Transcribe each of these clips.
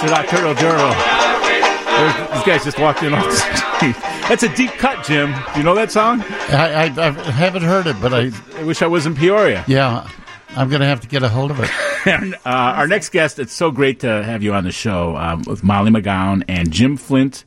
To Nocturnal Journal. There's- These guys just walked in off the street. That's a deep cut, Jim. Do you know that song? I, I, I haven't heard it, but I I wish I was in Peoria. yeah, I'm going to have to get a hold of it. And, uh, our next guest, it's so great to have you on the show um, with Molly McGowan and Jim Flint,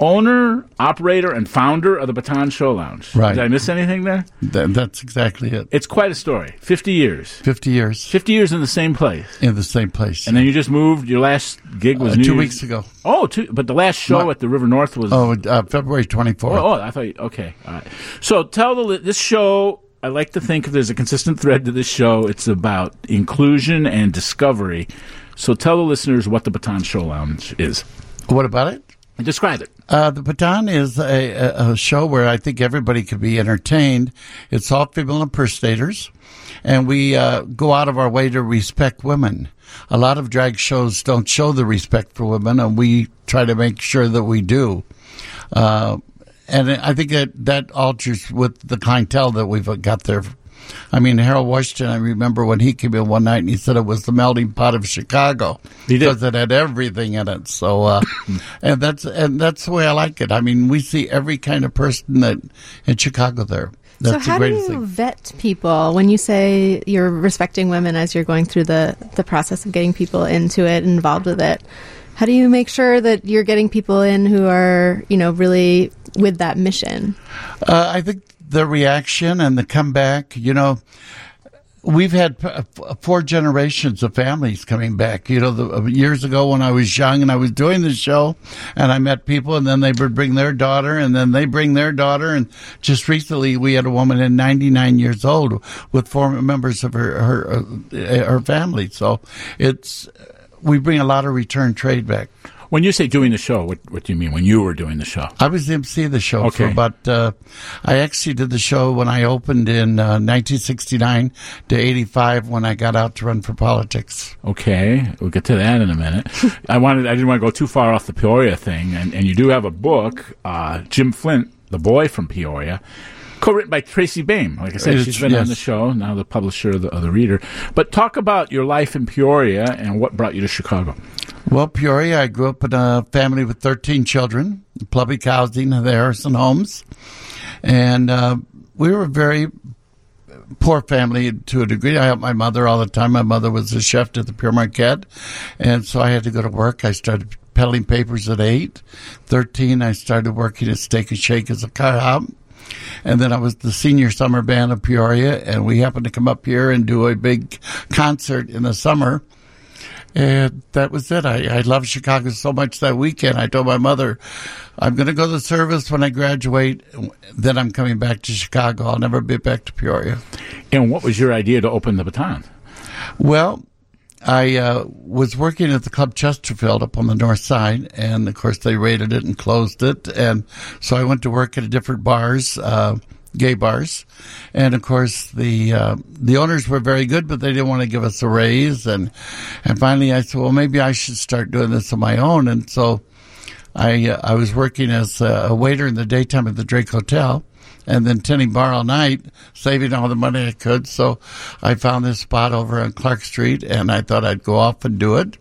owner, operator, and founder of the Baton Show Lounge. Right. Did I miss anything there? That, that's exactly it. It's quite a story. 50 years. 50 years 50 years in the same place. in the same place. And then you just moved. Your last gig was Uh, New two Year's- weeks ago. Oh, two, but the last show My- at the River North was. Oh, uh, February 24th. Oh, oh, I thought. You, okay, all right. So tell the this show. I like to think if there's a consistent thread to this show, it's about inclusion and discovery. So tell the listeners what the Baton Show Lounge is. What about it? Describe it. Uh, the Baton is a, a, a show where I think everybody could be entertained. It's all female impersonators, and we uh, go out of our way to respect women. A lot of drag shows don't show the respect for women, and we try to make sure that we do. Uh, and I think that that alters with the clientele that we've got there. I mean, Harold Washington, I remember when he came in one night and he said it was the melting pot of Chicago. He did. Because it had everything in it. So, uh, and that's, and that's the way I like it. I mean, we see every kind of person that in Chicago there. That's so how the do you thing. vet people when you say you're respecting women as you're going through the the process of getting people into it and involved with it? How do you make sure that you're getting people in who are you know really with that mission? Uh, I think the reaction and the comeback, you know, we've had p- f- four generations of families coming back. You know, the, uh, years ago when I was young and I was doing the show and I met people and then they would bring their daughter and then they bring their daughter. And just recently we had a woman in 99 years old with four members of her, her, uh, her family. So it's, we bring a lot of return trade back. When you say doing the show, what, what do you mean? When you were doing the show? I was the MC of the show for Okay. about. Uh, I actually did the show when I opened in uh, 1969 to 85 when I got out to run for politics. Okay, we'll get to that in a minute. I wanted, I didn't want to go too far off the Peoria thing, and, and you do have a book, uh, Jim Flint, the boy from Peoria, co-written by Tracy Baim. Like I said, she's been on the show, now the publisher of the, of the Reader. But talk about your life in Peoria and what brought you to Chicago. Well, Peoria, I grew up in a family with 13 children, public housing, the Harrison homes, and uh, we were a very poor family to a degree. I helped my mother all the time. My mother was a chef at the Pere Marquette, and so I had to go to work. I started peddling papers at eight. Thirteen, I started working at Steak and Shake as a car hop. And then I was the senior summer band of Peoria, and we happened to come up here and do a big concert in the summer. And that was it. I, I loved Chicago so much that weekend. I told my mother, I'm going to go to the service when I graduate. Then I'm coming back to Chicago. I'll never be back to Peoria. And what was your idea to open the baton? Well, I uh, was working at the Club Chesterfield up on the north side, and of course they raided it and closed it. And so I went to work at different bars, uh, gay bars, and of course the uh, the owners were very good, but they didn't want to give us a raise. And and finally I said, well, maybe I should start doing this on my own. And so I uh, I was working as a waiter in the daytime at the Drake Hotel, and then tending bar all night, saving all the money I could. So I found this spot over on Clark Street, and I thought I'd go off and do it.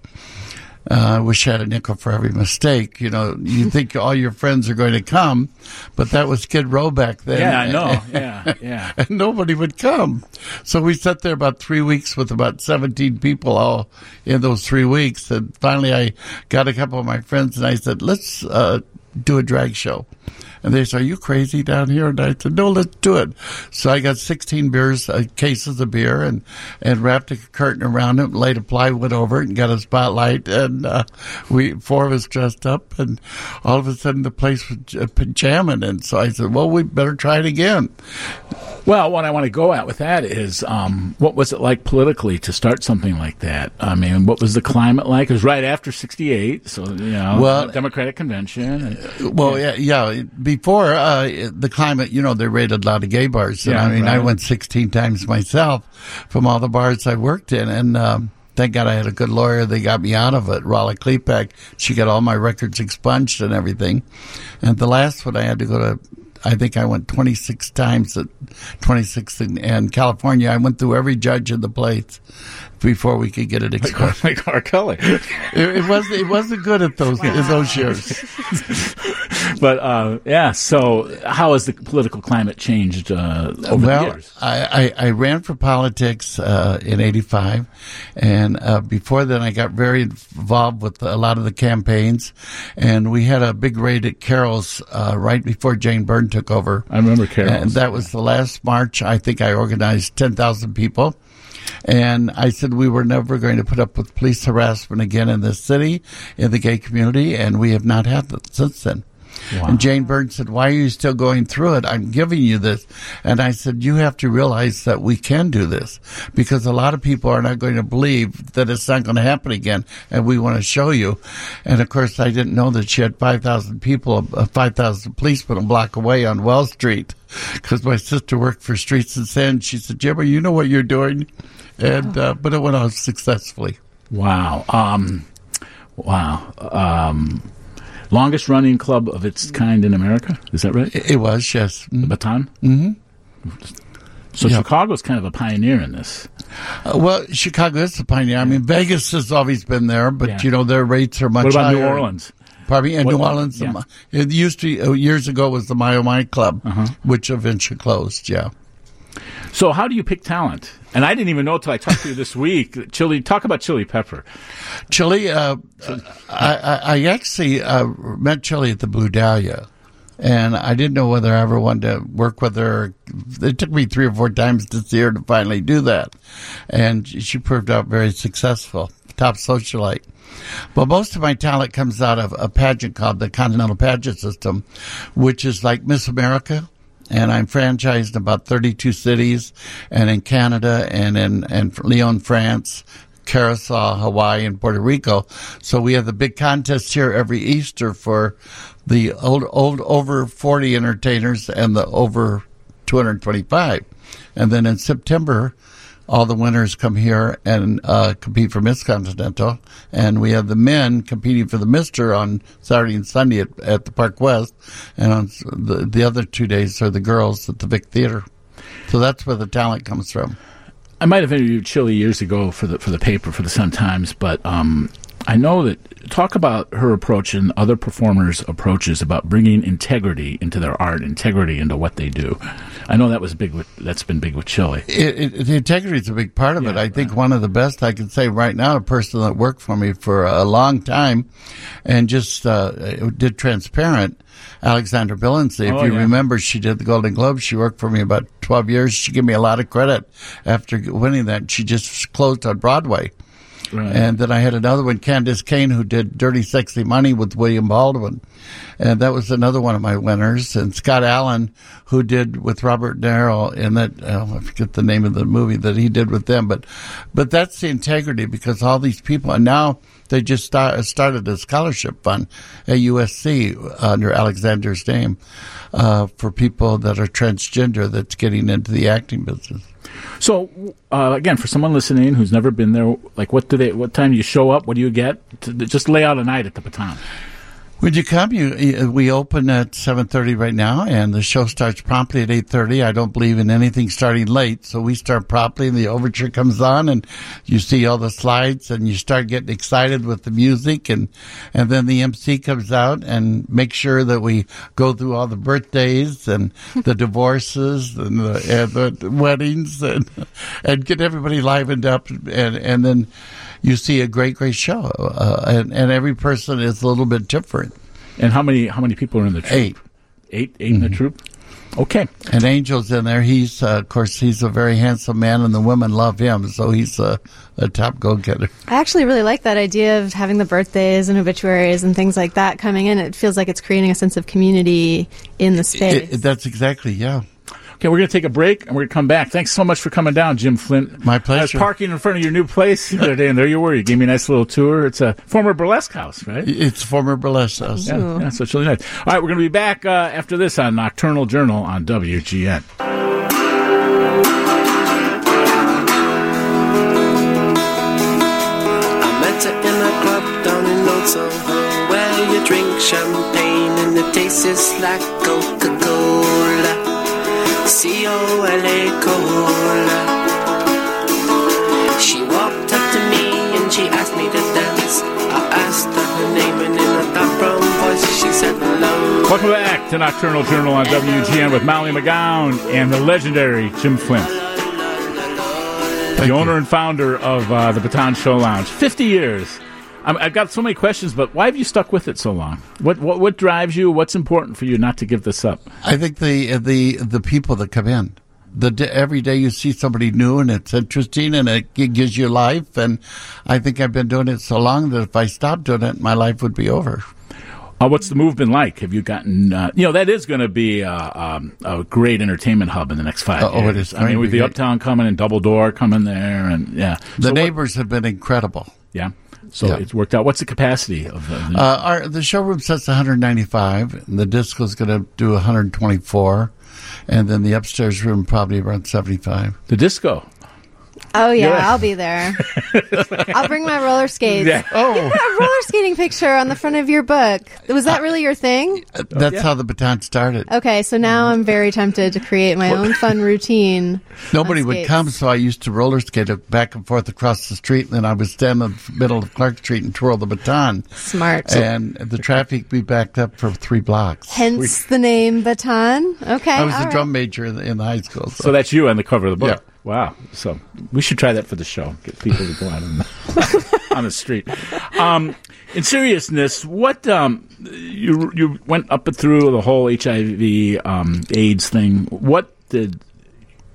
Uh, I wish I had a nickel for every mistake. You know, you think all your friends are going to come, but that was Skid Row back then. Yeah, I know. Yeah, yeah. and nobody would come. So we sat there about three weeks with about 17 people all in those three weeks. And finally I got a couple of my friends and I said, let's, uh, do a drag show. And they said, are you crazy down here? And I said, no, let's do it. So I got 16 beers, uh, cases of beer and, and wrapped a curtain around it, laid a plywood over it and got a spotlight. And, uh, we, four of us dressed up and all of a sudden the place was j- jamming. And so I said, well, we better try it again. Well, what I want to go at with that is, um, what was it like politically to start something like that? I mean, what was the climate like? It was right after '68, so you know, Well- Democratic convention. And, Well, yeah, yeah. Before uh, the climate, you know, they raided a lot of gay bars. And Yeah, I mean, I went 16 times myself from all the bars I worked in, and um, thank God I had a good lawyer. They got me out of it. Ralla Klepak. She got all my records expunged and everything. And the last one, I had to go to I think I went 26 times at 26 in, in California. I went through every judge in the place before we could get it expressed. like R. Kelly. it, it was it wasn't good at those in those years. but uh, yeah, so how has the political climate changed uh, over well, the years? I, I, I ran for politics uh, in '85, and uh, before then, I got very involved with a lot of the campaigns, and we had a big raid at Carroll's uh, right before Jane Took over. I remember and that was the last march. I think I organized ten thousand people. And I said we were never going to put up with police harassment again in this city, in the gay community, and we have not had that since then. Wow. And Jane Byrne said, Why are you still going through it? I'm giving you this. And I said, You have to realize that we can do this because a lot of people are not going to believe that it's not going to happen again. And we want to show you. And of course, I didn't know that she had 5,000 people, uh, 5,000 policemen a block away on Well Street because my sister worked for Streets and Sand. She said, Jimmy, you know what you're doing. And, uh, but it went on successfully. Wow. Um, wow. Um, longest running club of its kind in America. Is that right? It, was, yes. The Mm. Baton? Mm-hmm. So Yeah. Chicago's kind of a pioneer in this. Uh, well, Chicago is the pioneer. I mean, Vegas has always been there, but Yeah. you know their rates are much What about higher. New Orleans? And What- New Orleans. yeah. Mi- It used to uh, years ago was the Oh Club, Uh-huh. which eventually closed. Yeah. So how do you pick talent? And I didn't even know till I talked to you this week. Chili, talk about Chili Pepper. Chili, uh, I, I, I actually uh, met Chili at the Blue Dahlia, and I didn't know whether I ever wanted to work with her. It took me three or four times to see her to finally do that, and she proved out very successful, top socialite. But most of my talent comes out of a pageant called the Continental Pageant System, which is like Miss America. And I'm franchised in about 32 cities and in Canada and in, and Lyon, France, Curacao, Hawaii, and Puerto Rico. So we have the big contest here every Easter for the old, old over 40 entertainers and the over 225. And then in September, all the winners come here and uh, compete for Miss Continental, and we have the men competing for the Mister on Saturday and Sunday at, at the Park West, and on the the other two days are the girls at the Vic Theater. So that's where the talent comes from. I might have interviewed Chili years ago for the for the paper for the Sun Times, but um, I know that talk about her approach and other performers' approaches about bringing integrity into their art, integrity into what they do. I know that was big. With, that's been big with Chili. It, it, the integrity is a big part of it. Yeah, I think one of the best I can say right now, a person that worked for me for a long time and just uh, did transparent. Alexandra Billingsley, if Oh, you yeah. remember, she did the Golden Globe. She worked for me about 12 years. She gave me a lot of credit after winning that. She just closed on Broadway. And then I had another one, Candis Cayne, who did Dirty Sexy Money with William Baldwin. And that was another one of my winners. And Scott Allen, who did with Robert Darrell in that, oh, I forget the name of the movie that he did with them. But, but that's the integrity because all these people, and now they just start, started a scholarship fund at USC under Alexander's name, uh, for people that are transgender that's getting into the acting business. So uh, again, for someone listening who's never been there, like what do they? What time do you show up? What do you get? To, just lay out a night at the Baton. When you come, you uh, we open at seven thirty right now, and the show starts promptly at eight thirty. I don't believe in anything starting late, so we start promptly, and the overture comes on, and you see all the slides, and you start getting excited with the music, and and then the MC comes out and makes sure that we go through all the birthdays and the divorces and the, and the weddings, and and get everybody livened up, and and then you see a great, great show, uh, and and every person is a little bit different. And how many? How many people are in the troop? Eight. Eight. Eight in the troop. Okay. And Angel's in there. He's, uh, of course, he's a very handsome man, and the women love him. So he's a, a top go getter. I actually really like that idea of having the birthdays and obituaries and things like that coming in. It feels like it's creating a sense of community in the space. that's exactly yeah. Okay, we're going to take a break and we're going to come back. Thanks so much for coming down, Jim Flint. My pleasure. I was parking in front of your new place the other day, and there you were. You gave me a nice little tour. It's a former burlesque house, right? It's a former burlesque house. Yeah, yeah, so it's really nice. All right, we're going to be back uh, after this on Nocturnal Journal on WGN. I met her in a club down in Old Soho where you drink champagne and it tastes like Coca-Cola. C O L A Cola. She walked up to me and she asked me to dance. I asked her her name and in a dark brown voice she said hello. Welcome back to Nocturnal Journal on WGN with Molly McGowan and the legendary Jim Flint, the owner and founder of uh, the Baton Show Lounge. 50 years. I'm, I've got so many questions, but why have you stuck with it so long? What, what what drives you? What's important for you not to give this up? I think the the the people that come in. The d- every day you see somebody new and it's interesting and it gi- gives you life. And I think I've been doing it so long that if I stopped doing it, my life would be over. Uh, what's the move been like? Have you gotten, uh, you know, that is going to be uh, um, a great entertainment hub in the next five oh, years. it is I mean, with the. Uptown coming and Double Door coming there, and yeah, The So what- neighbors have been incredible. yeah. So Yeah. it's worked out. What's the capacity of the? the Uh, our the showroom sets 195. And the disco is going to do 124, and then the upstairs room probably around 75. the disco. Oh yeah, Yeah. I'll be there. I'll bring my roller skates. Yeah. Oh, You put a roller skating picture on the front of your book. Was that really your thing? Uh, that's yeah. how the baton started. Okay, so now I'm very tempted to create my own fun routine. Nobody would skates. come, so I used to roller skate back and forth across the street, and then I would stand in the middle of Clark Street and twirl the baton. Smart. and the traffic be backed up for three blocks. Hence the name Baton. Okay. I was all a right. drum major in, in high school. So, So that's you on the cover of the book. Wow. So we should try that for the show. Get people to go out on the, on the street. Um, in seriousness, what um, you you went up and through the whole HIV um, AIDS thing. What did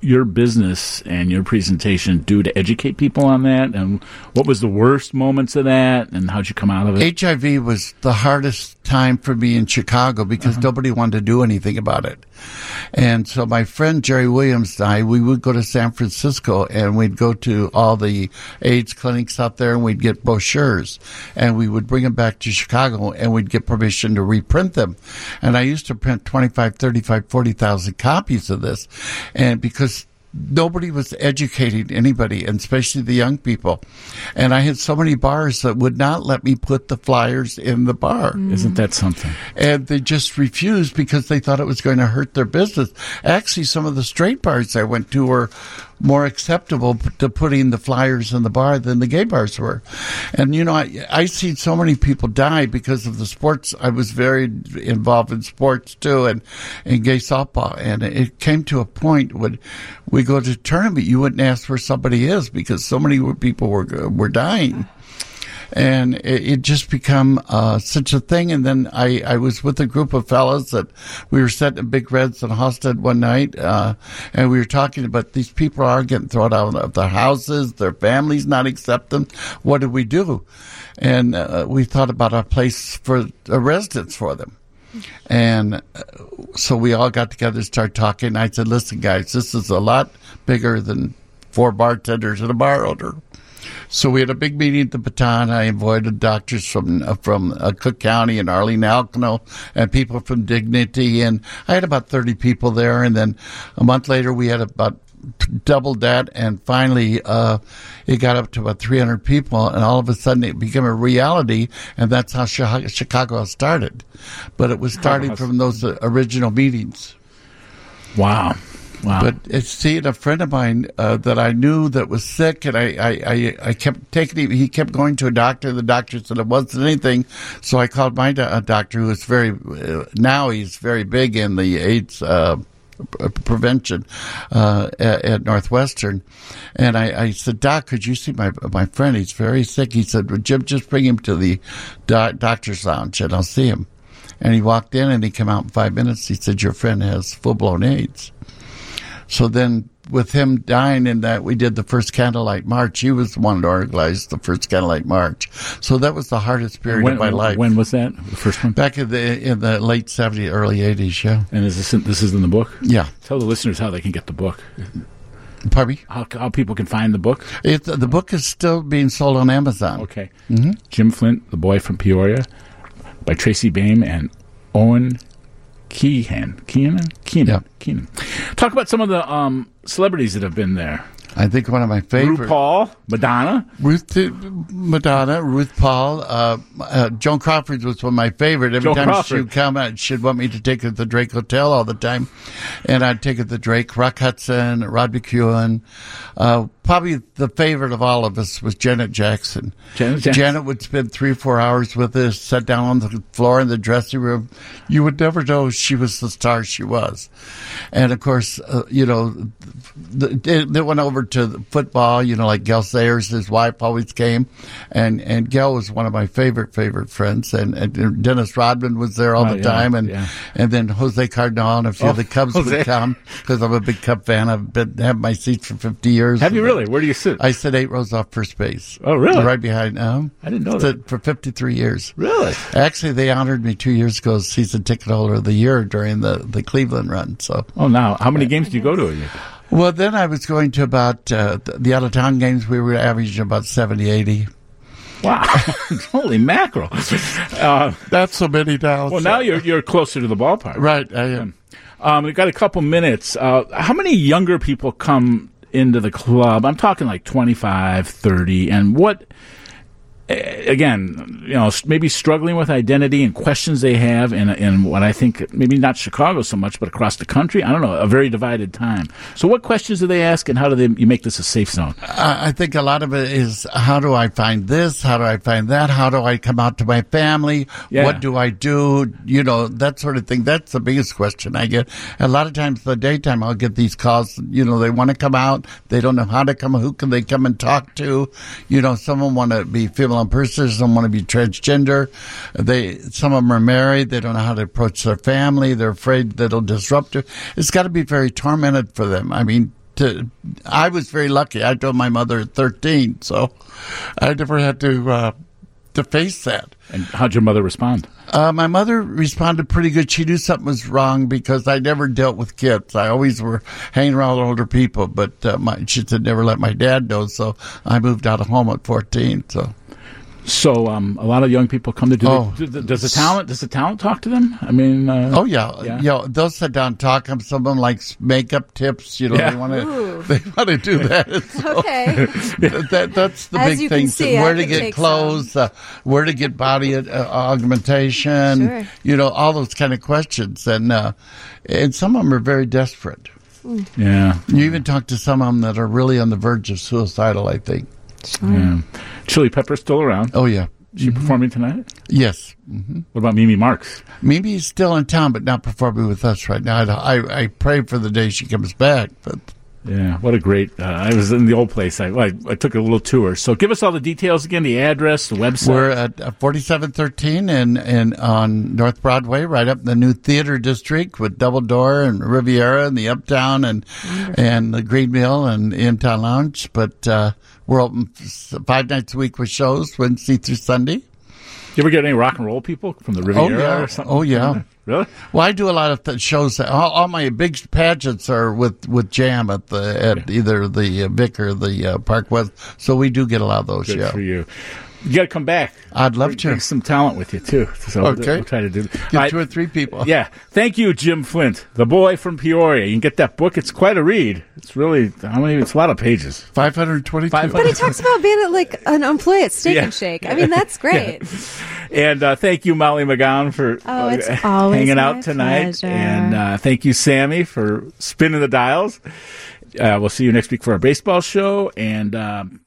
your business and your presentation do to educate people on that? And what was the worst moments of that? And how'd you come out of it? HIV was the hardest time for me in Chicago because uh-huh. nobody wanted to do anything about it. And so my friend Jerry Williams and I, we would go to San Francisco and we'd go to all the AIDS clinics out there and we'd get brochures and we would bring them back to Chicago and we'd get permission to reprint them. And I used to print 25, 35, 40,000 copies of this. And because nobody was educating anybody, and especially the young people. And I had so many bars that would not let me put the flyers in the bar. Mm-hmm. Isn't that something? And they just refused because they thought it was going to hurt their business. Actually, some of the straight bars I went to were more acceptable to putting the flyers in the bar than the gay bars were. And, you know, I, I seen so many people die because of the sports. I was very involved in sports too and, and gay softball. And it came to a point when we go to tournament, you wouldn't ask where somebody is because so many people were, were dying and it, it just become uh, such a thing. And then I, I was with a group of fellas that we were sitting in Big Reds in Halsted one night, uh, and we were talking about these people are getting thrown out of their houses, their families not accept them. What do we do? And uh, we thought about a place for a residence for them. And uh, so we all got together and started talking. I said, listen, guys, this is a lot bigger than four bartenders and a bar owner. So we had a big meeting at the Baton. I invited doctors from uh, from uh, Cook County and Arlene Alcano and people from Dignity, and I had about thirty people there. And then a month later, we had about doubled that, and finally, uh, it got up to about three hundred people. And all of a sudden, it became a reality, and that's how Chicago started. But it was starting from those uh, original meetings. Wow. Wow. But it's seeing a friend of mine uh, that I knew that was sick, and I, I, I, I kept taking. He kept going to a doctor. The doctor said it wasn't anything, so I called my do- uh, doctor, who is very uh, now he's very big in the AIDS. Uh, prevention uh, at, at Northwestern, and I, I said, "Doc, could you see my my friend? He's very sick." He said, well, "Jim, just bring him to the doc- doctor's lounge, and I'll see him." And he walked in, and he came out in five minutes. He said, "Your friend has full blown AIDS." So then, with him dying in that, we did the first candlelight march. He was the one that organized the first candlelight march. So that was the hardest period when, of my life. when was that? The first one? Back in the in the late seventies, early eighties. Yeah, And is this in, this is in the book? yeah. Tell the listeners how they can get the book. Pardon me. How, how people can find the book. It, the book is still being sold on Amazon. Okay. Mm-hmm. Jim Flint, The Boy from Peoria, by Tracy Baim and Owen Keehnen. Keehnen? Keehnen. Yeah. Keehnen. Talk about some of the um, celebrities that have been there. I think one of my favorite. RuPaul, Madonna. Ruth Madonna, Ruth Paul, uh, uh, Joan Crawford was one of my favorite. Every Joan time Crawford. she would come out, she'd want me to take her to the Drake Hotel all the time, and I'd take her to the Drake. Rock Hudson, Rod McKuen. Uh, probably the favorite of all of us was Janet Jackson. Janet Jackson. Janet would spend three or four hours with us, sat down on the floor in the dressing room. You would never know she was the star she was. And of course, uh, you know, the, it, it went over to football, you know, like Gale Sayers, his wife always came. And, and Gale was one of my favorite, favorite friends. And, and Dennis Rodman was there all Oh, the yeah, time. And, yeah. and then Jose Cardenal and a few Oh, of the Cubs Jose. would come because I'm a big Cub fan. I've been, have my seats for 50 years. Have you And really? Where do you sit? I sit eight rows off first base. Oh, really? Right behind. Um, I didn't know that. For 53 years. really? Actually, they honored me two years ago as season ticket holder of the year during the, the Cleveland run. So, Oh, now how many games do you go to a year? well, then I was going to about uh, the- the out of town games. We were averaging about 70, 80. Wow! Holy mackerel! Uh, That's so many dollars. well, now you're you're closer to the ballpark. right. I am. Um, we've got a couple minutes. Uh, how many younger people come into the club? I'm talking like 25, 30, and what? Again, you know, maybe struggling with identity and questions they have, in in what I think maybe not Chicago so much, but across the country. I don't know, a very divided time. So, what questions do they ask, and how do they you make this a safe zone? I think a lot of it is how do I find this? How do I find that? How do I come out to my family? Yeah. What do I do? You know, that sort of thing. That's the biggest question I get. A lot of times, the daytime, I'll get these calls. You know, they want to come out. They don't know how to come. Who can they come and talk to? You know, someone want to be female impersonators. Some want to be transgender. They, some of them are married. They don't know how to approach their family. They're afraid that it'll disrupt it. It's got to be very tormented for them. I mean, to, I was very lucky. I told my mother at 13, so I never had to uh, to face that. And how'd your mother respond? Uh, my mother responded pretty good. She knew something was wrong because I never dealt with kids. I always were hanging around older people, but uh, my, she said never let my dad know. So I moved out of home at 14. So So, um, a lot of young people come to do. Oh. the, does the talent? Does the talent talk to them? I mean, uh, Oh yeah, Yeah. yeah. they'll sit down and talk. Some of them like makeup tips. You know, Yeah. they want to they want to do that. So Okay. that, that's the As big thing. see, I where to get clothes, uh, where to get body uh, augmentation. Sure. You know, all those kind of questions, and uh, and some of them are very desperate. yeah, You even talk to some of them that are really on the verge of suicidal. I think. Yeah. Chili Pepper's still around. Oh yeah. She mm-hmm. performing tonight? Yes. Mm-hmm. Mm-hmm. What about Mimi Marks? Maybe he's still in town, but not performing with us right now. I, I, I pray for the day she comes back, but Yeah, what a great! Uh, I was in the old place. I, I I took a little tour. So give us all the details again: the address, the website. We're at uh, 4713 and, and on North Broadway, right up in the new theater district with Double Door and Riviera and the Uptown and and the Green Mill and In Town Lounge. But uh, we're open five nights a week with shows, Wednesday through Sunday. you ever get any rock and roll people from the Riviera yeah. or something? Oh, yeah. Really? Well, I do a lot of th- shows. That, all, all my big pageants are with, with Jam at the at either the Vic or the uh, Park West. So we do get a lot of those. Good yeah, for you. You got to come back. I'd love Bring- to. bring some talent with you too. So we'll- Okay. we'll try to do. Get All right. two or three people. Yeah. Thank you, Jim Flint, the boy from Peoria. You can get that book. It's quite a read. It's really how many? It's a lot of pages. 522. But he talks about being like an employee at Steak Yeah. and Shake. I mean, that's great. And uh, thank you, Molly McGowan, for Oh, it's uh, always hanging out tonight. pleasure. And uh, thank you, Sammy, for spinning the dials. Uh, we'll see you next week for our baseball show. And um,